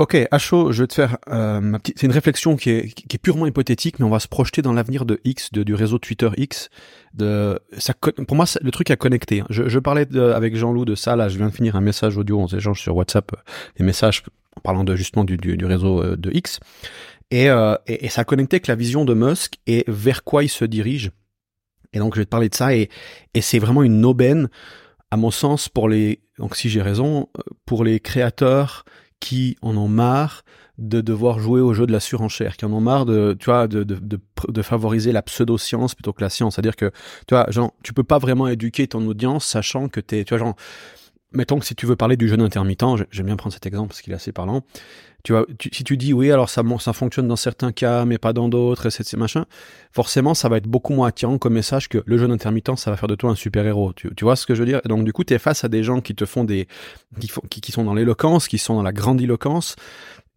Ok, à je vais te faire euh, ma petite. C'est une réflexion qui est, qui est purement hypothétique, mais on va se projeter dans l'avenir de X, de, du réseau Twitter X. De, ça, pour moi, le truc à connecter. Hein. Je, je parlais de, avec Jean-Loup de ça. Là, je viens de finir un message audio. On s'échange sur WhatsApp euh, des messages en parlant de justement du, du, réseau euh, de X. Et, euh, et, ça a connecté avec la vision de Musk et vers quoi il se dirige. Et donc, je vais te parler de ça. Et, et c'est vraiment une aubaine, à mon sens, pour les. Donc, si j'ai raison, pour les créateurs qui en ont marre de devoir jouer au jeu de la surenchère, qui en ont marre de, tu vois, de, de, de, de favoriser la pseudo-science plutôt que la science. C'est-à-dire que, tu vois, genre, tu peux pas vraiment éduquer ton audience sachant que t'es, tu vois, genre, mettons que si tu veux parler du jeûne intermittent, j'aime bien prendre cet exemple parce qu'il est assez parlant. Tu vois, si tu dis oui, alors ça, fonctionne dans certains cas, mais pas dans d'autres, et c'est forcément, ça va être beaucoup moins attirant comme message que le jeûne intermittent, ça va faire de toi un super héros. Tu, vois ce que je veux dire? Donc du coup, tu es face à des gens qui te font des, qui, sont dans l'éloquence, qui sont dans la grandiloquence,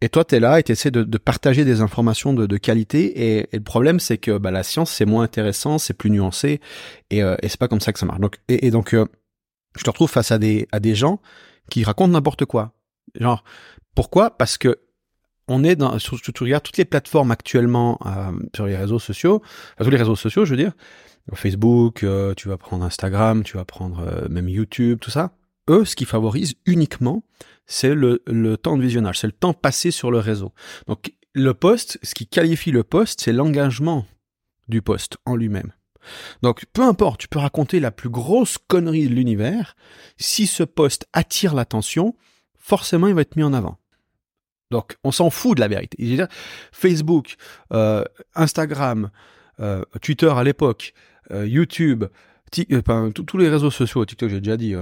et toi, tu es là et tu essaies de, partager des informations de, qualité. Et, le problème, c'est que bah, la science, c'est moins intéressant, c'est plus nuancé, et, euh, et c'est pas comme ça que ça marche. Et donc, euh, je te retrouve face à des, à des gens qui racontent n'importe quoi. Genre, pourquoi? Parce que on est dans, tu, tu regardes toutes les plateformes actuellement euh, sur les réseaux sociaux, enfin, tous les réseaux sociaux, je veux dire, Facebook, euh, tu vas prendre Instagram, tu vas prendre euh, même YouTube, tout ça. Eux, ce qui favorise uniquement, c'est le, le temps de visionnage, c'est le temps passé sur le réseau. Donc, le poste, ce qui qualifie le poste, c'est l'engagement du poste en lui-même. Donc, peu importe, tu peux raconter la plus grosse connerie de l'univers. Si ce poste attire l'attention, forcément, il va être mis en avant. Donc, on s'en fout de la vérité. Dire, Facebook, euh, Instagram, euh, Twitter à l'époque, euh, YouTube, tous les réseaux sociaux, TikTok, j'ai déjà dit,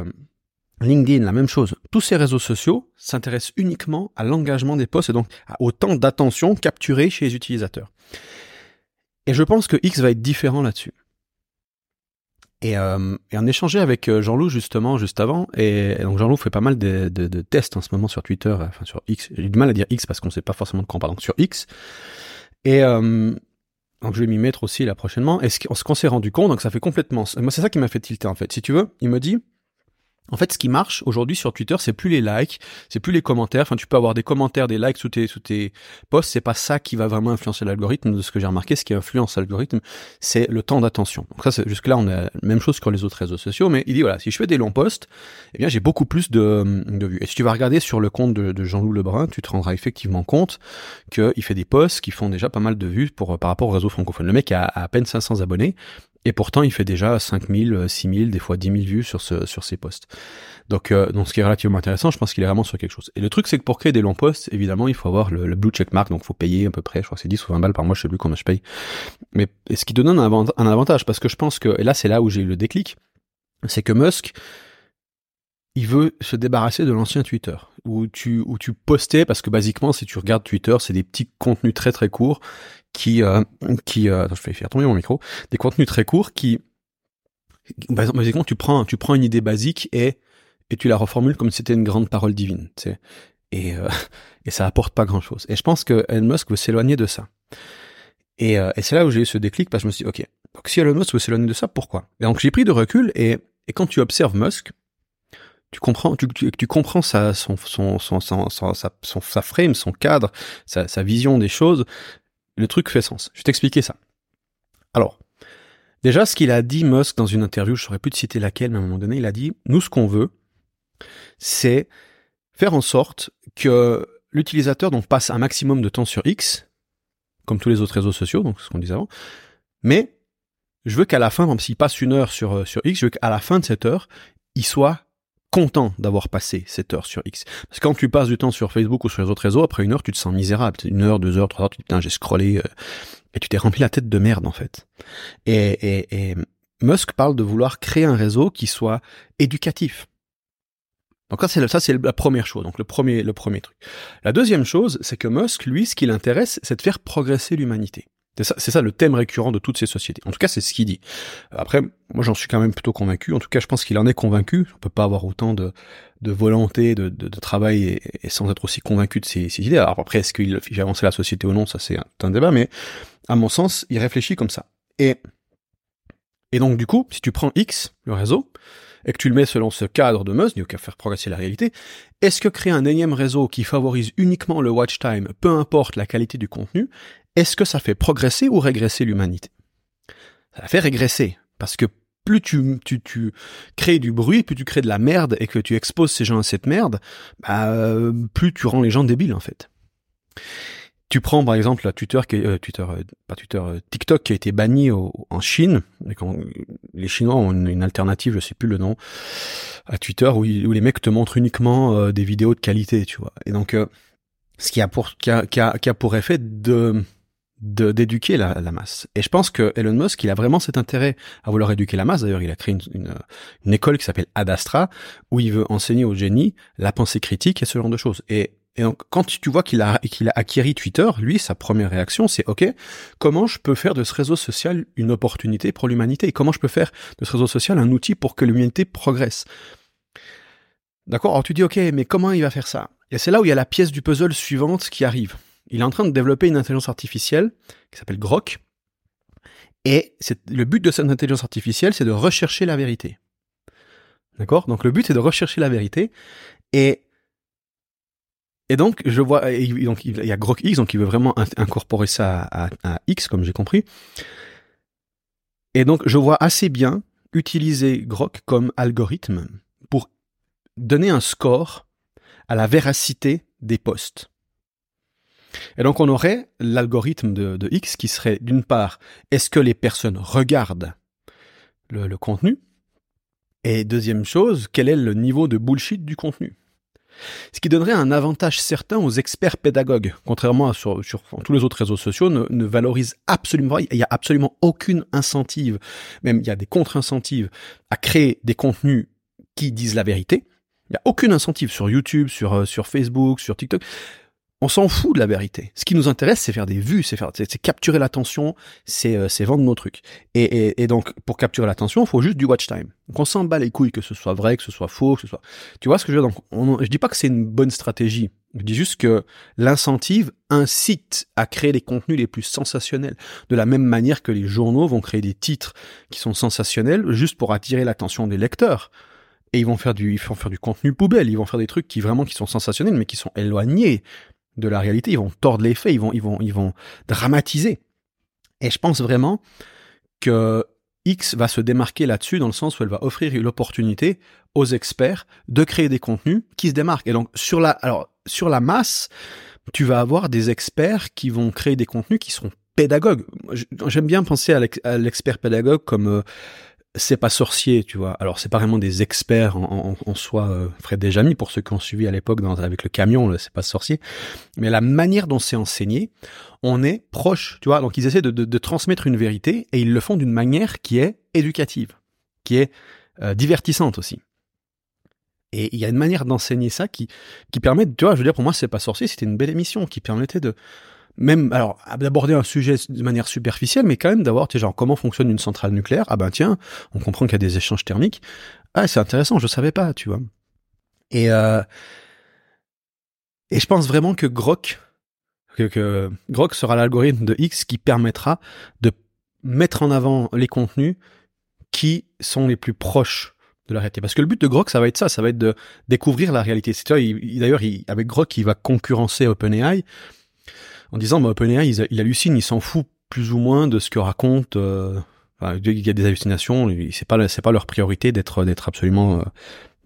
LinkedIn, la même chose. Tous ces réseaux sociaux s'intéressent uniquement à l'engagement des posts et donc au temps d'attention capturé chez les utilisateurs. Et je pense que X va être différent là-dessus. Et, euh, et on échangeait avec euh, Jean-Loup justement juste avant, et, donc Jean-Loup fait pas mal de, de, de, tests en ce moment sur Twitter, enfin sur X. J'ai du mal à dire X parce qu'on sait pas forcément de quoi on parle, donc sur X. Et euh, donc je vais m'y mettre aussi là prochainement. Et ce qu'on s'est rendu compte, donc ça fait complètement. Moi c'est ça qui m'a fait tilter en fait. Si tu veux, il me dit, en fait, ce qui marche aujourd'hui sur Twitter, c'est plus les likes, c'est plus les commentaires. Enfin, tu peux avoir des commentaires, des likes sous tes sous tes posts. C'est pas ça qui va vraiment influencer l'algorithme. De ce que j'ai remarqué, ce qui influence l'algorithme, c'est le temps d'attention. Donc ça, jusque là, on a la même chose que les autres réseaux sociaux. Mais il dit voilà, si je fais des longs posts, eh bien, j'ai beaucoup plus de, de vues. Et si tu vas regarder sur le compte de, de Jean-Loup Lebrun, tu te rendras effectivement compte qu'il fait des posts qui font déjà pas mal de vues pour par rapport au réseau francophone. Le mec a, a à peine 500 abonnés. Et pourtant, il fait déjà 5000, 6000, des fois 10 000 vues sur, ce, sur ses posts. Donc, euh, donc, ce qui est relativement intéressant, je pense qu'il est vraiment sur quelque chose. Et le truc, c'est que pour créer des longs posts, évidemment, il faut avoir le, le blue checkmark, donc il faut payer à peu près, je crois que c'est 10 ou 20 balles par mois, je sais plus combien je paye. Mais ce qui te donne un, un avantage, parce que je pense que, et là, c'est là où j'ai eu le déclic, c'est que Musk, il veut se débarrasser de l'ancien Twitter où tu où tu postais parce que basiquement si tu regardes Twitter c'est des petits contenus très très courts qui euh, qui euh, je vais faire tomber mon micro des contenus très courts qui basiquement tu prends tu prends une idée basique et et tu la reformules comme si c'était une grande parole divine tu sais. Et euh, et ça apporte pas grand chose et je pense que Elon Musk veut s'éloigner de ça. Et, euh, et c'est là où j'ai eu ce déclic parce que je me suis dit ok si Elon Musk veut s'éloigner de ça pourquoi? Et donc j'ai pris de recul et et quand tu observes Musk tu comprends, tu, tu, tu comprends sa, son, son, son, son, son, sa, sa frame, son cadre, sa, sa vision des choses, le truc fait sens. Je vais t'expliquer ça. Alors, déjà, ce qu'il a dit Musk dans une interview, je saurais plus de citer laquelle, mais à un moment donné, il a dit, nous, ce qu'on veut, c'est faire en sorte que l'utilisateur donc passe un maximum de temps sur X, comme tous les autres réseaux sociaux, donc ce qu'on disait avant, mais je veux qu'à la fin, même s'il passe une heure sur, sur X, je veux qu'à la fin de cette heure, il soit content d'avoir passé cette heure sur X. Parce que quand tu passes du temps sur Facebook ou sur les autres réseaux, après une heure, tu te sens misérable. Une heure, deux heures, trois heures, tu te dis, putain, j'ai scrollé, euh, et tu t'es rempli la tête de merde, en fait. Et, et, et Musk parle de vouloir créer un réseau qui soit éducatif. Donc ça, c'est ça, c'est la première chose. Donc le premier, le premier truc. La deuxième chose, c'est que Musk, lui, ce qui l'intéresse, c'est de faire progresser l'humanité. C'est ça, ça le thème récurrent de toutes ces sociétés. En tout cas, c'est ce qu'il dit. Après, moi, j'en suis quand même plutôt convaincu. En tout cas, je pense qu'il en est convaincu. On peut pas avoir autant de, de volonté, de, de, de travail et, et, sans être aussi convaincu de ces, ces idées. Alors après, est-ce qu'il fait avancer la société ou non Ça, c'est un, un, débat. Mais à mon sens, il réfléchit comme ça. Et et donc, du coup, si tu prends X, le réseau, et que tu le mets selon ce cadre de Musk, donc à faire progresser la réalité, est-ce que créer un énième réseau qui favorise uniquement le watch time, peu importe la qualité du contenu, est-ce que ça fait progresser ou régresser l'humanité? Ça fait régresser, parce que plus tu, tu, tu crées du bruit, plus tu crées de la merde et que tu exposes ces gens à cette merde, bah, euh, plus tu rends les gens débiles en fait. Tu prends par exemple la Twitter, qui euh, Twitter, euh, pas Twitter, euh, TikTok qui a été banni en Chine. Et quand, les Chinois ont une, alternative, je sais plus le nom, à Twitter où, où les mecs te montrent uniquement des vidéos de qualité, tu vois. Et donc, ce qui a pour qui a, qui a, qui a pour effet de d'éduquer la, la, masse. Et je pense que Elon Musk, il a vraiment cet intérêt à vouloir éduquer la masse. D'ailleurs, il a créé une, une, une école qui s'appelle Adastra, où il veut enseigner aux génies la pensée critique et ce genre de choses. Et et donc, quand tu vois qu'il a, qu'il a acquéri Twitter, lui, sa première réaction, c'est OK, comment je peux faire de ce réseau social une opportunité pour l'humanité? Comment je peux faire de ce réseau social un outil pour que l'humanité progresse? D'accord? Alors tu dis OK, mais comment il va faire ça? Et c'est là où il y a la pièce du puzzle suivante qui arrive. Il est en train de développer une intelligence artificielle qui s'appelle Grok. Et le but de cette intelligence artificielle, c'est de rechercher la vérité. D'accord? Donc le but, c'est de rechercher la vérité. Et et donc, je vois, donc il y a Grok X, donc il veut vraiment incorporer ça à, X, comme j'ai compris. Et donc, je vois assez bien utiliser Grok comme algorithme pour donner un score à la véracité des posts. Et donc, on aurait l'algorithme de, X qui serait, d'une part, est-ce que les personnes regardent le contenu? Et deuxième chose, quel est le niveau de bullshit du contenu? Ce qui donnerait un avantage certain aux experts pédagogues, contrairement à sur, tous les autres réseaux sociaux, ne, ne valorise absolument pas, il n'y a absolument aucune incentive, même il y a des contre-incentives à créer des contenus qui disent la vérité. Il n'y a aucune incentive sur YouTube, sur, euh, sur Facebook, sur TikTok on s'en fout de la vérité. Ce qui nous intéresse, c'est faire des vues, c'est faire, c'est capturer l'attention, c'est euh, c'est vendre nos trucs. Et, et, donc pour capturer l'attention, il faut juste du watch time. Donc on s'en bat les couilles que ce soit vrai, que ce soit faux, que ce soit. Tu vois ce que je veux dire? Donc on, je dis pas que c'est une bonne stratégie. Je dis juste que l'incentive incite à créer les contenus les plus sensationnels. De la même manière que les journaux vont créer des titres qui sont sensationnels juste pour attirer l'attention des lecteurs et ils vont faire du ils vont faire du contenu poubelle, ils vont faire des trucs qui vraiment qui sont sensationnels mais qui sont éloignés de la réalité, ils vont tordre les faits, ils vont, ils vont, ils vont dramatiser. Et je pense vraiment que X va se démarquer là-dessus dans le sens où elle va offrir l'opportunité aux experts de créer des contenus qui se démarquent. Et donc sur la, alors sur la masse, tu vas avoir des experts qui vont créer des contenus qui seront pédagogues. J'aime bien penser à l'expert pédagogue comme euh, c'est pas sorcier, tu vois. Alors c'est pas vraiment des experts en, en, soi, euh, Fred Déjamy, pour ceux qui ont suivi à l'époque avec le camion, c'est pas sorcier. Mais la manière dont c'est enseigné, on est proche, tu vois. Donc ils essaient de, de, de transmettre une vérité et ils le font d'une manière qui est éducative, qui est euh, divertissante aussi. Et il y a une manière d'enseigner ça qui, qui permet, tu vois, je veux dire, pour moi, c'est pas sorcier, c'était une belle émission qui permettait de, même alors d'aborder un sujet de manière superficielle, mais quand même d'avoir, tu sais, genre comment fonctionne une centrale nucléaire? Ah ben tiens, on comprend qu'il y a des échanges thermiques. Ah c'est intéressant, je savais pas, tu vois. Et euh, et je pense vraiment que Grok, que, Grok sera l'algorithme de X qui permettra de mettre en avant les contenus qui sont les plus proches de la réalité. Parce que le but de Grok, ça va être ça, ça va être de découvrir la réalité. C'est d'ailleurs, avec Grok, il va concurrencer OpenAI en disant bah, OpenAI, il, il, hallucine, il s'en fout plus ou moins de ce que raconte. Euh, il y a des hallucinations, c'est pas pas leur priorité d'être absolument euh,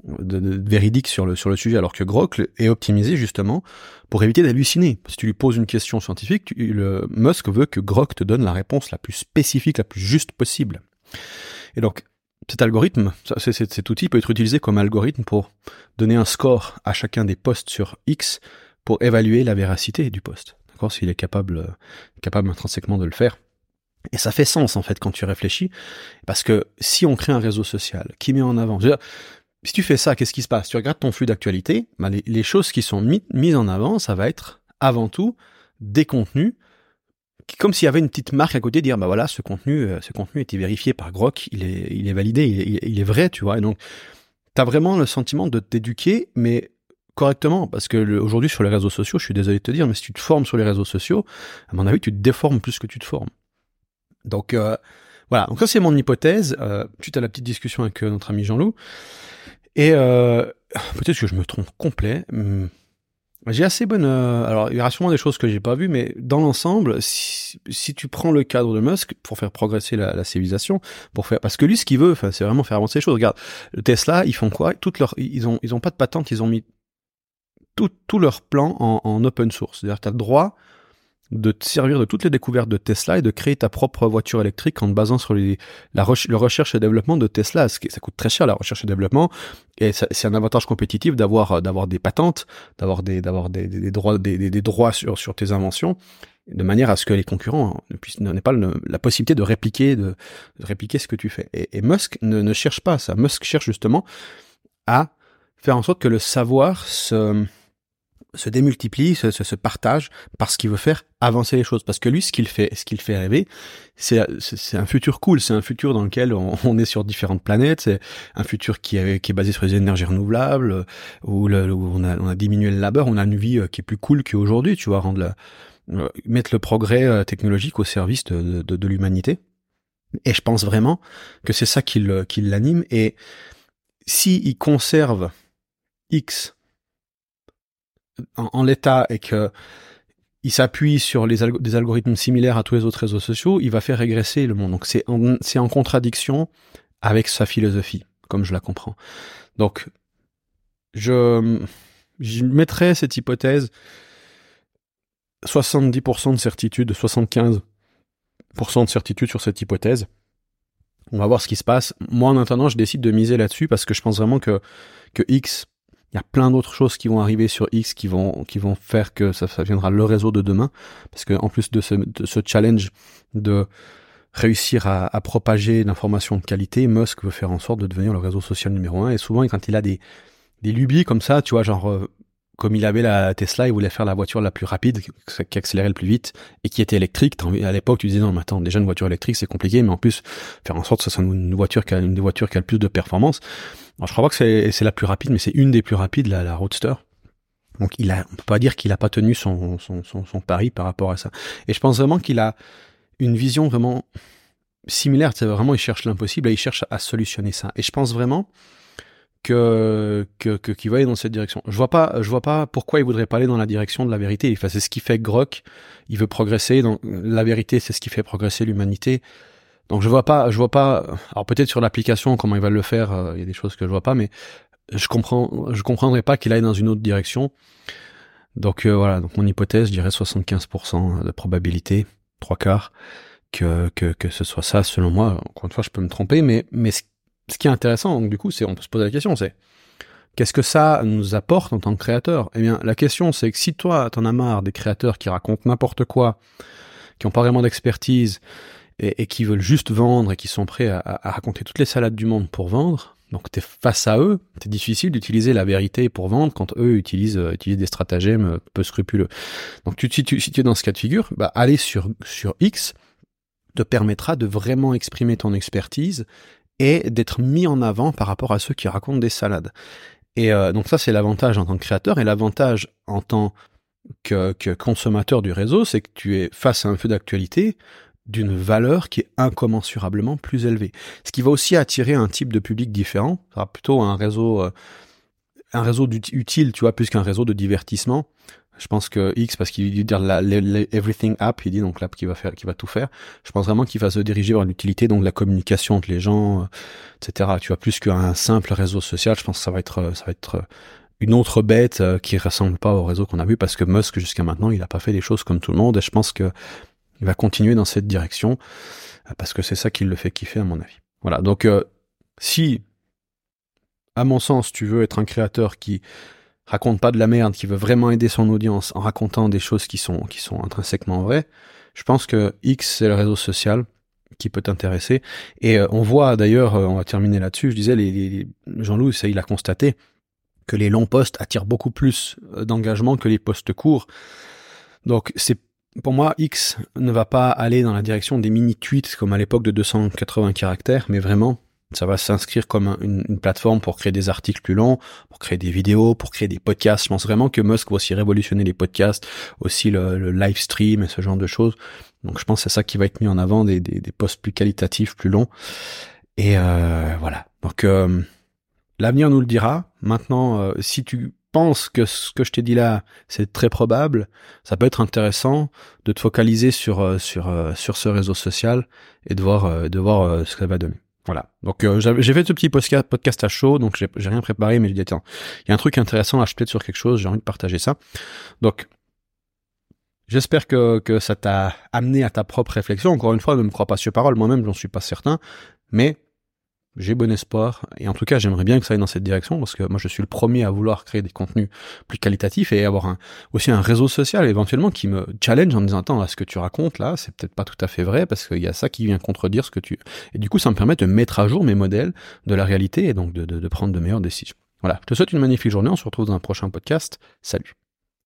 véridique sur le sujet, alors que Grok est optimisé justement pour éviter d'halluciner. Si tu lui poses une question scientifique, le Musk veut que Grok te donne la réponse la plus spécifique, la plus juste possible. Et donc cet algorithme, cet outil peut être utilisé comme algorithme pour donner un score à chacun des posts sur X pour évaluer la véracité du s'il est capable, capable intrinsèquement de le faire. Et ça fait sens en fait quand tu réfléchis, parce que si on crée un réseau social qui met en avant, si tu fais ça, qu'est-ce qui se passe? Tu regardes ton flux d'actualité, bah, les, choses qui sont mises en avant, ça va être avant tout des contenus, comme s'il y avait une petite marque à côté, dire bah voilà, ce contenu, euh, ce contenu a été vérifié par Grok, il est, il est validé, il est, vrai, tu vois. Et donc, t'as vraiment le sentiment de t'éduquer, mais correctement parce que aujourd'hui sur les réseaux sociaux, je suis désolé de te dire, mais si tu te formes sur les réseaux sociaux, à mon avis, tu te déformes plus que tu te formes. Donc euh, Voilà, donc ça c'est mon hypothèse, euh, suite à la petite discussion avec euh, notre ami Jean-Loup. Et euh, peut-être que je me trompe complet. hum, J'ai assez bonne... euh, alors, il y aura sûrement des choses que j'ai pas vues, mais dans l'ensemble, si, si tu prends le cadre de Musk pour faire progresser la, la civilisation, pour faire... Parce que lui, ce qu'il veut, c'est vraiment faire avancer les choses. Regarde, le Tesla, ils font quoi? Toutes leurs, Ils ont, ils ont pas de patente, ils ont mis tout, tout leur plan en, en open source. C'est-à-dire que tu as le droit de te servir de toutes les découvertes de Tesla et de créer ta propre voiture électrique en te basant sur les, la recherche et développement de Tesla. Ce qui, ça coûte très cher la recherche et développement et c'est un avantage compétitif d'avoir euh, d'avoir des patentes, d'avoir des d'avoir des, des, droits des, des- droits sur sur tes inventions de manière à ce que les concurrents ne puissent n'aient pas la possibilité de répliquer de, de répliquer ce que tu fais. Et, Musk ne cherche pas ça. Musk cherche justement à faire en sorte que le savoir se se démultiplie, se, se, se partage parce qu'il veut faire avancer les choses. Parce que lui, ce qu'il fait, ce qu'il fait rêver, c'est c'est un futur cool. C'est un futur dans lequel on, on est sur différentes planètes. C'est un futur qui est, qui est basé sur les énergies renouvelables, euh, où, le, où on, a, on a diminué le labeur, on a une vie euh, qui est plus cool qu'aujourd'hui. Tu vois, rendre euh, mettre le progrès technologique au service de, de, de l'humanité. Et je pense vraiment que c'est ça qui le- qui l'anime. Et si il conserve X en, l'état et que il s'appuie sur les des algorithmes similaires à tous les autres réseaux sociaux, il va faire régresser le monde. Donc c'est en, en contradiction avec sa philosophie, comme je la comprends. Donc je, je mettrais cette hypothèse 70% de certitude, 75% de certitude sur cette hypothèse. On va voir ce qui se passe. Moi, en attendant, je décide de miser là-dessus parce que je pense vraiment que, que X, il y a plein d'autres choses qui vont arriver sur X qui vont, qui vont faire que ça, ça viendra le réseau de demain. Parce que, en plus de ce, de ce challenge de réussir à, à propager l'information de qualité, Musk veut faire en sorte de devenir le réseau social numéro un. Et souvent, quand il a des, des lubies comme ça, tu vois, genre, euh, comme il avait la Tesla, il voulait faire la voiture la plus rapide, qui accélérait le plus vite et qui était électrique. À l'époque, tu disais non, mais attends, déjà une voiture électrique c'est compliqué, mais en plus faire en sorte que ce soit une voiture qui a une des voitures qui a le plus de performance. Je crois pas que c'est la plus rapide, mais c'est une des plus rapides, la, Roadster. Donc il a, on peut pas dire qu'il a pas tenu son pari par rapport à ça. Et je pense vraiment qu'il a une vision vraiment similaire. C'est vraiment il cherche l'impossible et il cherche à solutionner ça. Et je pense vraiment que va aller dans cette direction. Je vois pas je vois pas pourquoi il voudrait pas aller dans la direction de la vérité. Enfin, c'est ce qui fait Grok. Il veut progresser. La vérité, c'est ce qui fait progresser l'humanité. Donc je vois pas je vois pas. Alors peut-être sur l'application comment il va le faire, euh, il y a des choses que je vois pas, mais je comprends je comprendrais pas qu'il aille dans une autre direction. Donc euh, voilà. Donc mon hypothèse, je dirais 75% de probabilité, trois quarts que que que ce soit ça selon moi. Encore une fois, je peux me tromper, mais mais ce qui est intéressant, donc du coup, c'est on peut se poser la question, c'est qu'est-ce que ça nous apporte en tant que créateur? Eh bien, la question, c'est que si toi, t'en as marre des créateurs qui racontent n'importe quoi, qui ont pas vraiment d'expertise et, qui veulent juste vendre et qui sont prêts à, à raconter toutes les salades du monde pour vendre, donc t'es face à eux, c'est difficile d'utiliser la vérité pour vendre quand eux utilisent, euh, utilisent des stratagèmes euh, peu scrupuleux. Donc tu, si, tu, si tu es dans ce cas de figure, bah, aller sur, sur X te permettra de vraiment exprimer ton expertise et d'être mis en avant par rapport à ceux qui racontent des salades. Et euh, donc ça, c'est l'avantage en tant que créateur, et l'avantage en tant que, consommateur du réseau, c'est que tu es face à un feu d'actualité d'une valeur qui est incommensurablement plus élevée. Ce qui va aussi attirer un type de public différent, sera plutôt un réseau, euh, un réseau utile, tu vois, plus qu'un réseau de divertissement. Je pense que X, parce qu'il dit dire la, everything app, il dit donc l'app qui va faire, qui va tout faire. Je pense vraiment qu'il va se diriger vers l'utilité, donc la communication entre les gens, euh, etc. Tu vois, plus qu'un simple réseau social, je pense que ça va être, euh, ça va être euh, une autre bête qui ressemble pas au réseau qu'on a vu, parce que Musk jusqu'à maintenant, il a pas fait les choses comme tout le monde, et je pense que il va continuer dans cette direction, parce que c'est ça qui le fait kiffer à mon avis. Voilà, donc si, à mon sens, tu veux être un créateur qui raconte pas de la merde, qui veut vraiment aider son audience en racontant des choses qui sont, qui sont intrinsèquement vraies, je pense que X, c'est le réseau social qui peut t'intéresser. Et euh, on voit d'ailleurs, euh, on va terminer là-dessus, je disais, les, les- Jean-Louis, ça, il a constaté que les longs posts attirent beaucoup plus euh, d'engagement que les posts courts. Donc c'est pour moi, X ne va pas aller dans la direction des mini-tweets comme à l'époque de 280 caractères, mais vraiment ça va s'inscrire comme une, plateforme pour créer des articles plus longs, pour créer des vidéos, pour créer des podcasts. Je pense vraiment que Musk va aussi révolutionner les podcasts, aussi le, live stream et ce genre de choses. Donc je pense que c'est ça qui va être mis en avant, des posts plus qualitatifs, plus longs. Et euh, voilà. Donc euh, l'avenir nous le dira. Maintenant, euh, si tu penses que ce que je t'ai dit là, c'est très probable, ça peut être intéressant de te focaliser sur euh, sur sur ce réseau social et de voir de voir ce que ça va donner. Voilà. Donc euh, j'ai fait ce petit podcast à chaud, donc j'ai rien préparé, mais dit attends, il y a un truc intéressant à peut-être sur quelque chose, j'ai envie de partager ça. Donc j'espère que, que ça t'a amené à ta propre réflexion. Encore une fois, ne me crois pas sur parole, moi-même j'en suis pas certain, mais j'ai bon espoir. Et en tout cas j'aimerais bien que ça aille dans cette direction parce que moi je suis le premier à vouloir créer des contenus plus qualitatifs et avoir aussi un réseau social éventuellement qui me challenge en me disant attends ce que tu racontes là c'est peut-être pas tout à fait vrai parce qu'il y a ça qui vient contredire ce que tu et du coup ça me permet de mettre à jour mes modèles de la réalité et donc de, de, de prendre de meilleures décisions. Voilà, je te souhaite une magnifique journée, on se retrouve dans un prochain podcast, salut